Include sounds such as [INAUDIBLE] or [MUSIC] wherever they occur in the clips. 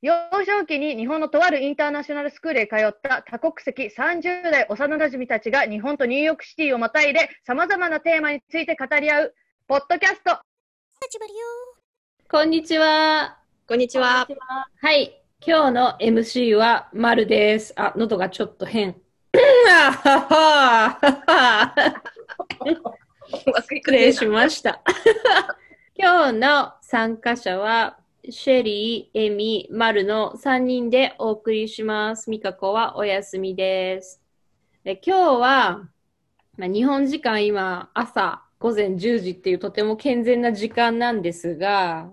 幼少期に日本のとあるインターナショナルスクールへ通った多国籍30代幼馴染たちが日本とニューヨークシティをまたいで様々なテーマについて語り合うポッドキャスト。こんにちは。こんにちは。はい。今日の MC は、まるです。あ、喉がちょっと変。あははは失礼しました。[LAUGHS] 今日の参加者は、シェリー、エミ、マルの3人でお送りします。ミカコはお休みです。で今日は、まあ、日本時間今、朝午前10時っていうとても健全な時間なんですが、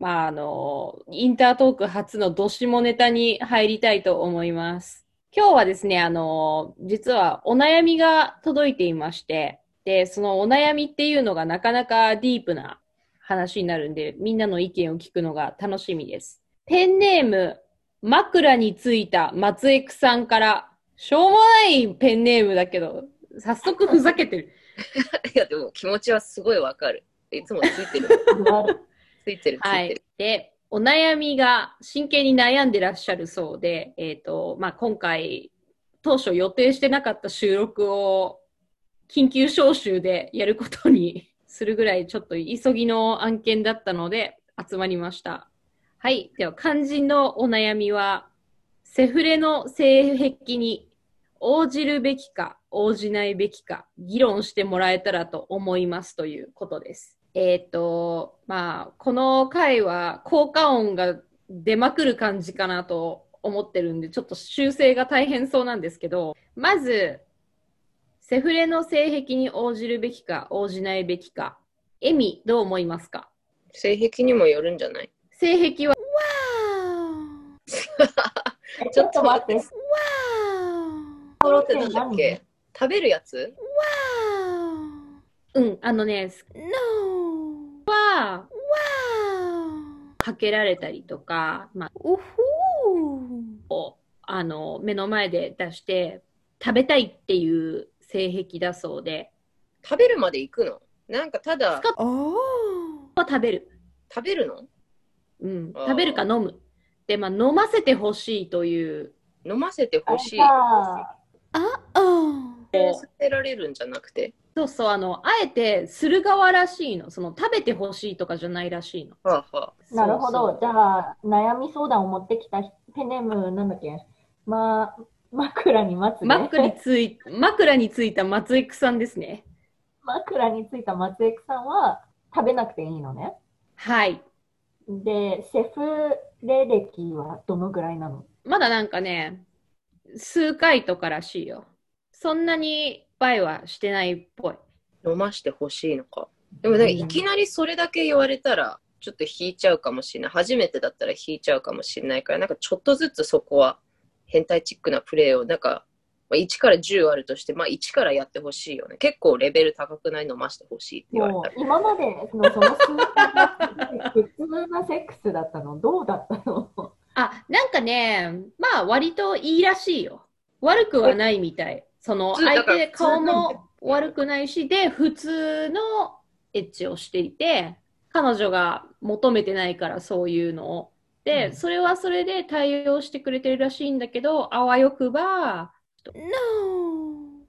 まあ、あの、インタートーク初のどしもネタに入りたいと思います。今日はですね、あの、実はお悩みが届いていまして、で、そのお悩みっていうのがなかなかディープな話になるんで、みんなの意見を聞くのが楽しみです。ペンネーム、枕についた松江区さんから、しょうもないペンネームだけど、早速ふざけてる。[LAUGHS] いや、でも気持ちはすごいわかる。いつもついてる。[LAUGHS] ついてる、つはいいてる。。で、お悩みが真剣に悩んでらっしゃるそうで、えっ、と、まあ、今回、当初予定してなかった収録を緊急招集でやることに [LAUGHS] するぐらいちょっと急ぎの案件だったので集まりました。はい。では、肝心のお悩みは、セフレの性癖に応じるべきか応じないべきか議論してもらえたらと思いますということです。えっ、と、まあ、この回は効果音が出まくる感じかなと思ってるんで、ちょっと修正が大変そうなんですけど、まず、セフレの性癖に応じるべきか応じないべきか、エミ、どう思いますか？性癖にもよるんじゃない？性癖は、[LAUGHS] ちょっと待って。わソロってなんだっけ？食べるやつ？ー！うん、あのね、No は、かけられたりとか、まあ、をあの目の前で出して食べたいっていう性癖だそうで、食べるまで行くの？なんかただを食べる。食べるの？うん、食べるか飲む。で、まあ、飲ませてほしいという。飲ませてほしい。あさせられるんじゃなくて？そうそう、あの、あえてする側らしいの。その、食べてほしいとかじゃないらしいの。はあはなるほそうど。じゃあ、悩み相談を持ってきたペンネーム、なんだっけ？ま、枕に松ね。枕につい、枕についた松井さんですね。枕についた松江さんは食べなくていいのね。はい。で、セフレ歴はどのぐらいなの？まだなんかね、数回とからしいよ。そんなにいっぱいはしてないっぽい。飲ましてほしいのか。でもなんかいきなりそれだけ言われたら、ちょっと引いちゃうかもしれない。初めてだったら引いちゃうかもしれないから、なんかちょっとずつそこは変態チックなプレーを、なんか、まあ、1から10あるとして、まあ1からやってほしいよね。結構レベル高くない飲ましてほしいって言われたら。もう今までそのその数普通なセックスだったの？どうだったの？あ、なんかね、まあ割といいらしいよ。悪くはないみたい。その相手顔も悪くないし、で、普通のエッチをしていて、彼女が求めてないからそういうのを。で、うんそれはそれで対応してくれてるらしいんだけど、あわよくば、ちょっ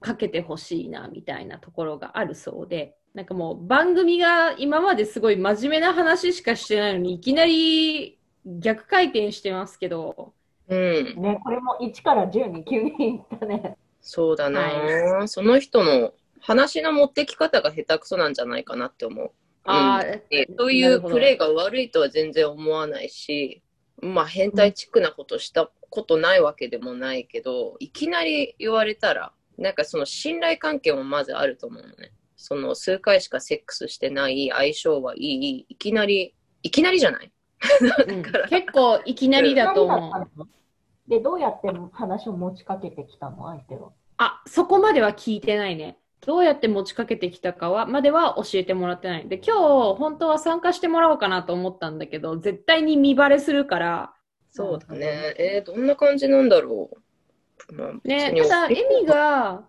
とかけてほしいな、みたいなところがあるそうで。なんかもう番組が今まですごい真面目な話しかしてないのに、いきなり逆回転してますけど、うん。ね、これも1から10に急にいったね。そうだな、はその人の話の持ってき方が下手くそなんじゃないかなって思う。ああ、でそういうプレーが悪いとは全然思わないし、まあ変態チックなことしたことないわけでもないけど、いきなり言われたら、なんかその信頼関係もまずあると思うのね。その数回しかセックスしてない、相性はいい、いきなり、いきなりじゃない？うん。[LAUGHS] 結構いきなりだと思う。で、どうやって話を持ちかけてきたの？相手は。あ、そこまでは聞いてないね。どうやって持ちかけてきたかは、までは教えてもらってない。で、今日、本当は参加してもらおうかなと思ったんだけど、絶対に見バレするから、そうだね。えーどんな感じなんだろう。まあね、ただ、エミが、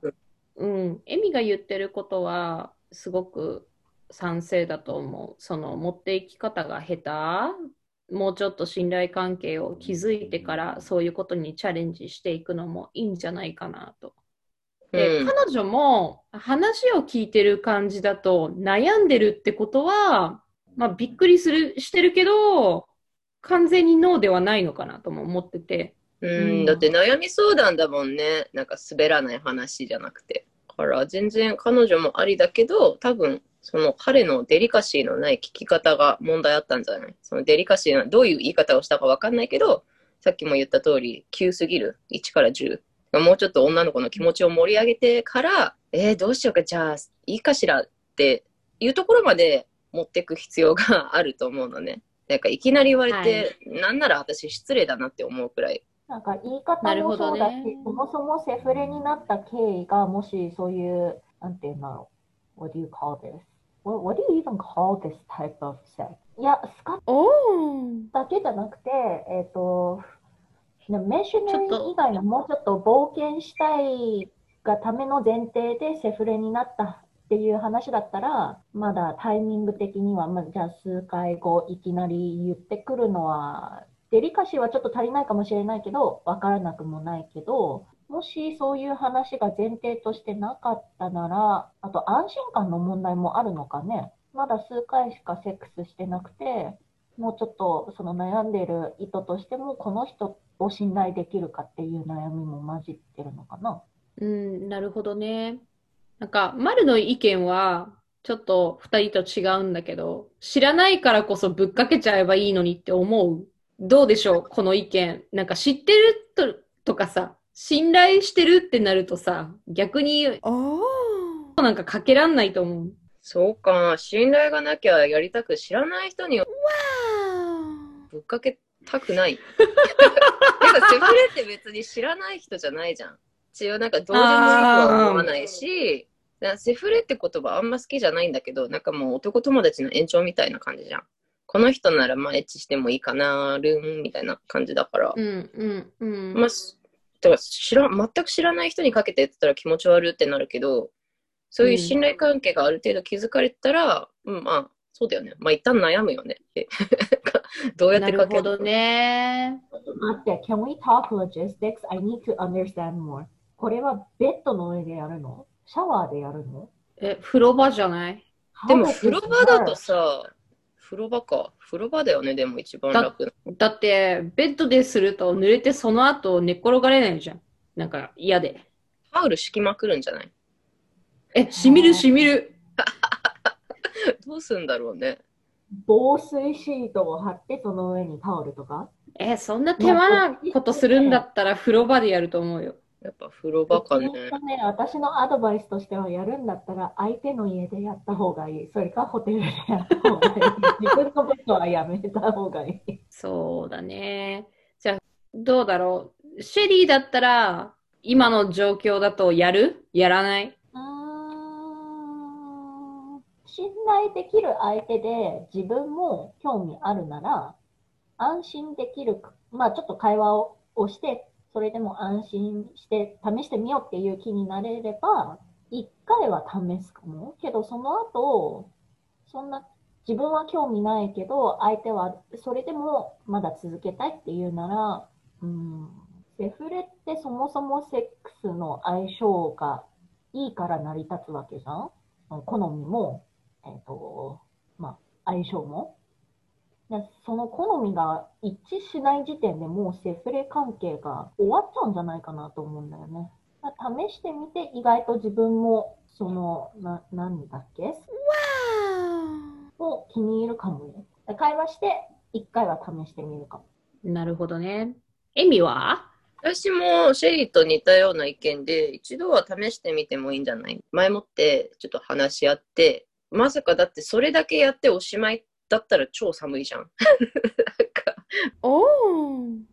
うん、エミが言ってることは、すごく賛成だと思う。その、持っていき方が下手、もうちょっと信頼関係を築いてから、そういうことにチャレンジしていくのもいいんじゃないかなと。で、うん彼女も話を聞いてる感じだと、悩んでるってことは、まあ、びっくりする、してるけど、完全にノーではないのかなとも思ってて。ううんん、だって悩み相談だもんね。なんか滑らない話じゃなくて。だから全然彼女もありだけど、多分その彼のデリカシーのない聞き方が問題あったんじゃない？そのデリカシーな、どういう言い方をしたかわかんないけど、さっきも言った通り、急すぎる。1から10。もうちょっと女の子の気持ちを盛り上げてから、えー、どうしようか、じゃあ、いいかしらっていうところまで持っていく必要があると思うのね。なんかいきなり言われて、なんなら私失礼だなって思うくらいなんか言い方なるほどもそうだし、ねそもそもセフレになった経緯が、もしそういう、なんていうんだろう。What do you call this? What, what do you even call this type of sex? いや、スカッおだけじゃなくて、えっ、と、メシュナリー以外のもうちょっと冒険したいがための前提でセフレになったっていう話だったら、まだタイミング的には、まあ、じゃあ数回後いきなり言ってくるのは、デリカシーはちょっと足りないかもしれないけど、わからなくもないけど、もしそういう話が前提としてなかったなら、あと安心感の問題もあるのかね。まだ数回しかセックスしてなくて、もうちょっとその悩んでる意図としても、この人を信頼できるかっていう悩みも混じってるのかな。うん、なるほどね。なんか、丸の意見は、ちょっと二人と違うんだけど、知らないからこそぶっかけちゃえばいいのにって思う。どうでしょうこの意見。なんか知ってると、とかさ、信頼してるってなるとさ、逆に、なんかかけらんないと思う。そうか、信頼がなきゃやりたく知らない人にぶっかけたくない。なんかセフレって別に知らない人じゃないじゃん。一応なんかどうでもいいとは思わないし、セフレって言葉あんま好きじゃないんだけど、なんかもう男友達の延長みたいな感じじゃん。この人ならまあエッチしてもいいかな、ルンみたいな感じだから。うん、うん、うん。まあ、すだから知ら全く知らない人にかけてやってたら気持ち悪いってなるけど、そういう信頼関係がある程度築かれてたら、うん、まあ、そうだよね。まあ、一旦悩むよね。え [LAUGHS] どうやっなてかけるるほどね。待って、can we talk logistics? I need to understand more. これはベッドの上でやるの？シャワーでやるの？え、風呂場じゃない？でも風呂 this 場だと?さ、風呂場か。風呂場だよね、でも一番楽な。だって、ベッドですると濡れてその後寝転がれないじゃん。なんか嫌で。タオル敷きまくるんじゃない？え、しみるしみる。[LAUGHS] どうすんだろうね。防水シートを貼って、その上にタオルとか？え、そんな手間なことするんだったら風呂場でやると思うよ。やっぱ風呂場かね。ね、私のアドバイスとしては、やるんだったら相手の家でやった方がいい。それかホテルでやった方がいい。[LAUGHS] 自分のベッドはやめた方がいい。そうだね。じゃあ、どうだろう？シェリーだったら、今の状況だとやる？やらない？うーん信頼できる相手で自分も興味あるなら、安心できる、まあちょっと会話ををして、それでも安心して試してみようっていう気になれれば、一回は試すかも。けどその後、そんな自分は興味ないけど、相手はそれでもまだ続けたいっていうなら、うん、セフレってそもそもセックスの相性がいいから成り立つわけじゃん好みも、えっ、と、まあ、相性も。でその好みが一致しない時点でもうセフレ関係が終わっちゃうんじゃないかなと思うんだよね。試してみて意外と自分もその、な、何だっけ？を気に入るかもね。会話して一回は試してみるかも。なるほどね。エミは？私もシェリーと似たような意見で、一度は試してみてもいいんじゃない？前もってちょっと話し合って、まさかだってそれだけやっておしまいだったら超寒いじゃん。[LAUGHS] なんかお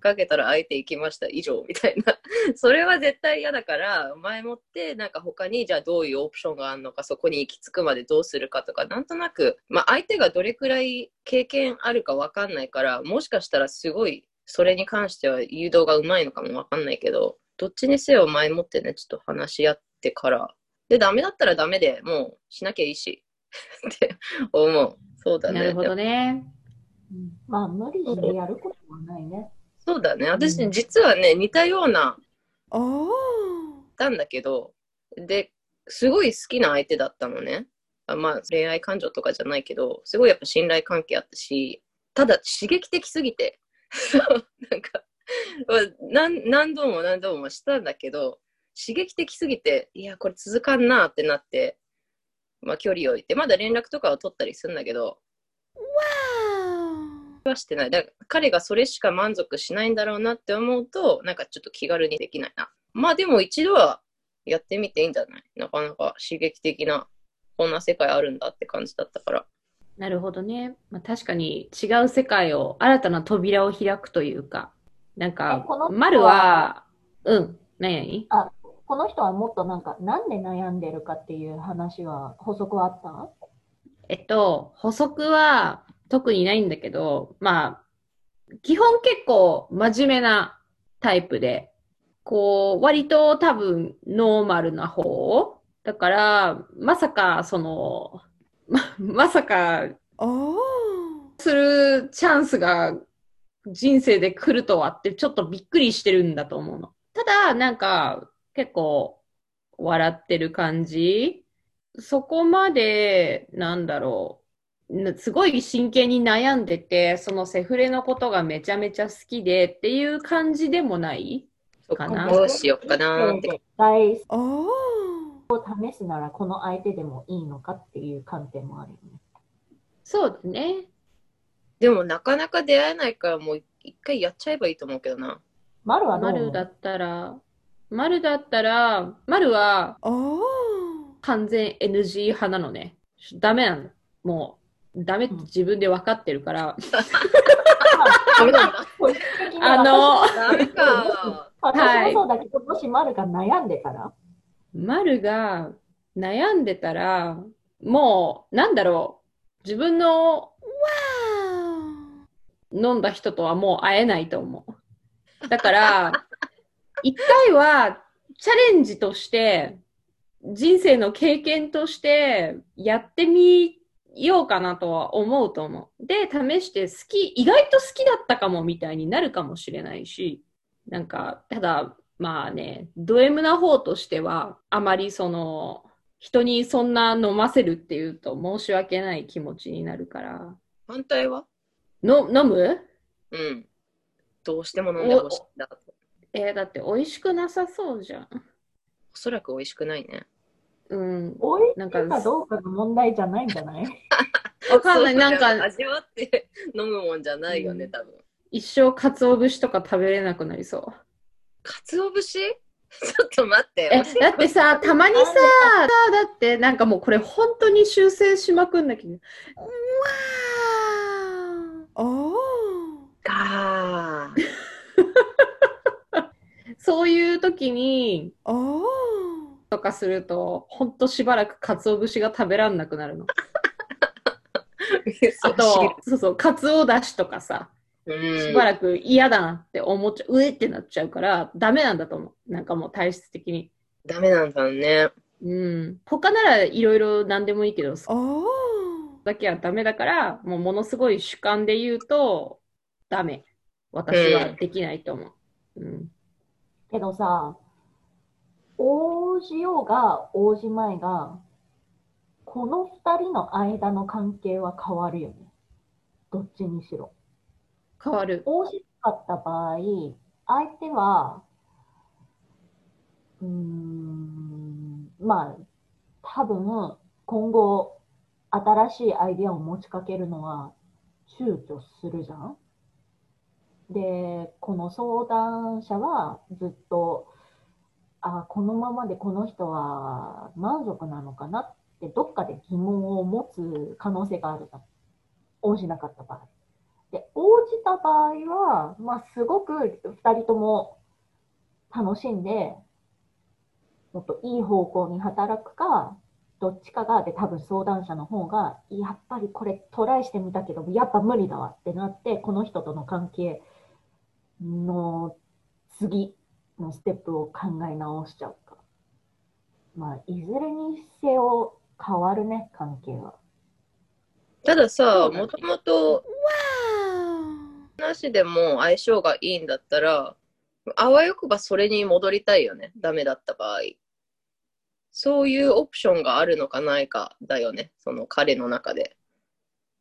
かけたら相手行きました以上みたいな。それは絶対嫌だから、前もってなんか他にじゃあどういうオプションがあるのか、そこに行き着くまでどうするかとか、なんとなく、まあ相手がどれくらい経験あるかわかんないから、もしかしたらすごいそれに関しては誘導がうまいのかもわかんないけど、どっちにせよ前もってね、ちょっと話し合ってから。で、ダメだったらダメでもうしなきゃいいし。って思う。そうだね。なるほどね。うんまあ、無理してやることはないね。そうだね。私、うん実はね、似たような、おー。たんだけど、で、すごい好きな相手だったのね。あまあ、恋愛感情とかじゃないけど、すごいやっぱ信頼関係あったし、ただ刺激的すぎて、そ [LAUGHS] うなんか、まあ何何度も何度もしたんだけど、刺激的すぎて、いや、これ続かんなってなって、まあ、距離を置いて、まだ連絡とかを取ったりするんだけど、はしてない。だから彼がそれしか満足しないんだろうなって思うと、なんかちょっと気軽にできないな。まあでも一度はやってみていいんじゃない？なかなか刺激的な、こんな世界あるんだって感じだったから。なるほどね。まあ、確かに違う世界を、新たな扉を開くというか、なんか丸は、うん、何々この人はもっとなんか、なんで悩んでるかっていう話は、補足はあった？えっと、補足は特にないんだけど、まあ、基本結構真面目なタイプで、こう、割と多分ノーマルな方。だから、まさか、その、ま、[LAUGHS] まさか、するチャンスが人生で来るとはってちょっとびっくりしてるんだと思うの。ただ、なんか、結構笑ってる感じそこまで、なんだろう。なすごい真剣に悩んでて、そのセフレのことがめちゃめちゃ好きでっていう感じでもないかなどうしよっかなーって。を試すならこの相手でもいいのかっていう観点もあるよね。そうだね。でもなかなか出会えないからもう一回やっちゃえばいいと思うけどな。丸はどう思う？丸だったら、丸だったら、丸は完全 NG 派なのね。ダメなの。もう、ダメって自分で分かってるから。[LAUGHS] あの、ダメか。私もそうだけど、もし丸が悩んでたら、丸が悩んでたら、もう、なんだろう。自分の、飲んだ人とはもう会えないと思う。だから、一回はチャレンジとして、人生の経験としてやってみようかなとは思うと思う。で、試して好き、意外と好きだったかもみたいになるかもしれないし、なんか、ただ、まあね、ド M な方としては、あまりその、人にそんな飲ませるっていうと申し訳ない気持ちになるから。反対は？の、飲む？うん。どうしても飲んでほしいんだ。えーだって美味しくなさそうじゃん。おそらく美味しくないね。うん。美味しなんかいかどうかの問題じゃないんじゃない？[LAUGHS] わかんない。なんか、味わって飲むもんじゃないよね、うん多分。一生鰹節とか食べれなくなりそう。鰹節？[LAUGHS] ちょっと待って。え、だってさ、たまにさ、さだってなんかもうこれ本当に修正しまくんだけど、うわーかーそういう時に、とかすると、ほんとしばらく鰹節が食べらんなくなるの。[LAUGHS] あと、そうそう、鰹だしとかさ、うん、しばらく嫌だなって思っちゃう、うえってなっちゃうから、ダメなんだと思う。なんかもう体質的に。ダメなんだね。うん。他ならいろいろ何でもいいけど、だけはダメだから、もうものすごい主観で言うと、ダメ。私はできないと思う。うん。けどさ、王子ようが王子前が、この二人の間の関係は変わるよね。どっちにしろ。変わる。王子だった場合、相手は、うーん、まあ、多分、今後、新しいアイデアを持ちかけるのは躊躇するじゃん。で、この相談者はずっと、あ、このままでこの人は満足なのかなって、どっかで疑問を持つ可能性があるじゃん。応じなかった場合。で、応じた場合は、まあ、すごく二人とも楽しんで、もっといい方向に働くか、どっちかが、で、多分相談者の方が、やっぱりこれトライしてみたけど、やっぱ無理だわってなって、この人との関係の次のステップを考え直しちゃうか。まあ、いずれにせよ変わるね、関係は。たださ、もともとなしでも相性がいいんだったら、あわよくばそれに戻りたいよね。ダメだった場合。そういうオプションがあるのかないかだよね。その彼の中で。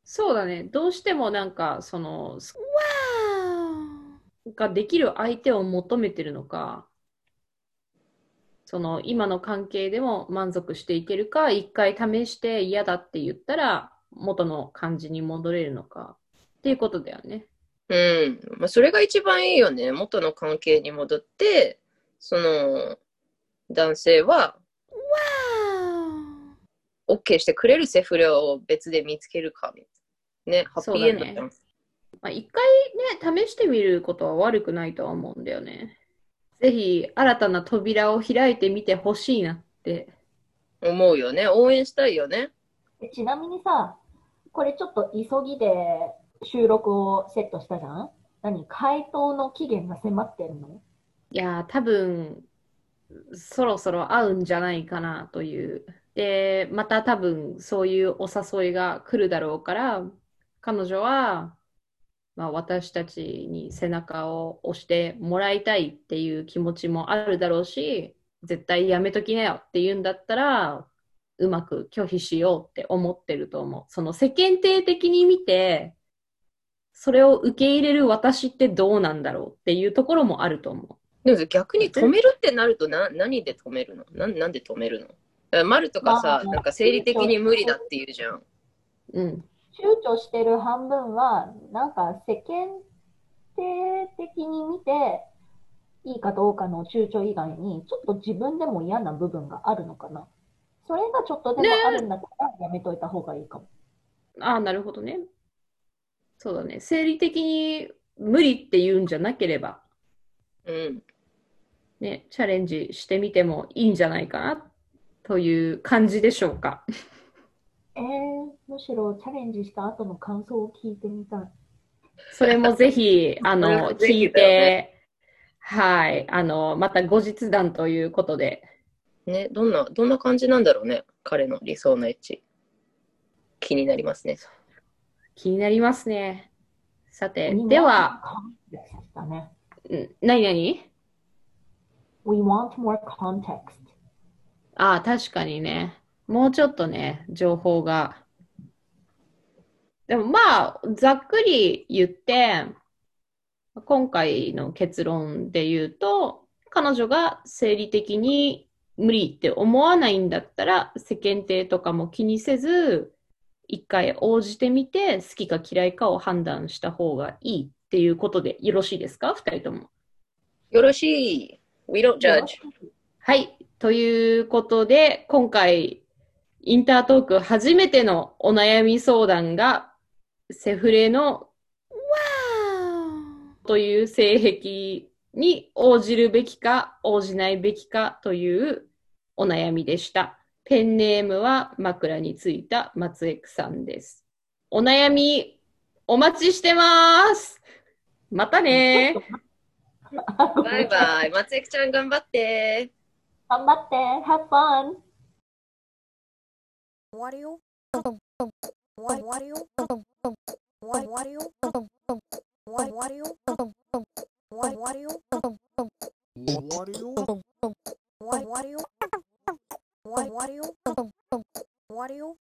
そうだね。どうしてもなんか、その、ができる相手を求めてるのか、その今の関係でも満足していけるか、一回試して嫌だって言ったら元の感じに戻れるのかっていうことだよね。うん。まあ、それが一番いいよね。元の関係に戻って、その、男性は OK してくれるセフレを別で見つけるか。ね、ハッピーエンドじゃん。まあ、一回ね、試してみることは悪くないとは思うんだよね。ぜひ新たな扉を開いてみてほしいなって。思うよね。応援したいよね。えちなみにさ、これちょっと急ぎで収録をセットしたじゃん？何回答の期限が迫ってるの？いやー、多分、そろそろ会うんじゃないかなという。で、また多分そういうお誘いが来るだろうから、彼女は、まあ、私たちに背中を押してもらいたいっていう気持ちもあるだろうし、絶対やめときなよって言うんだったら、うまく拒否しようって思ってると思う。その世間体的に見て、それを受け入れる私ってどうなんだろうっていうところもあると思う。でも逆に止めるってなるとな何で止めるの？なんなんで止めるの？丸とかさ、まあなんか生理的に無理だって言うじゃん。うん。躊躇してる半分は、なんか世間体的に見て、いいかどうかの躊躇以外に、ちょっと自分でも嫌な部分があるのかな。それがちょっとでもあるんだったら、やめといた方がいいかも。ああ、なるほどね。そうだね。生理的に無理って言うんじゃなければ、うん。ね、チャレンジしてみてもいいんじゃないかなという感じでしょうか。えー、むしろチャレンジした後の感想を聞いてみたい。それもぜひ、[LAUGHS] あの、聞いて、はい、あの、また後日談ということで、ね、どんな、どんな感じなんだろうね。彼の理想のエッジ。気になりますね。気になりますね。さて、We では、want more context だね。ん何々 We want more context. ああ、確かにね。もうちょっとね、情報が。でもまあ、ざっくり言って、今回の結論で言うと、彼女が生理的に無理って思わないんだったら、世間体とかも気にせず、一回応じてみて、好きか嫌いかを判断した方がいいっていうことでよろしいですか？二人とも。よろしい。We don't judge. はい。ということで、今回、インタートーク初めてのお悩み相談が、セフレの、という性癖に応じるべきか、応じないべきかというお悩みでした。ペンネームは枕についた松エクさんです。お悩み、お待ちしてます。またねバイバイ。松江ちゃん頑張って。頑張って !Have fun! What what you what what you what what you what what you what you what what you what what you what you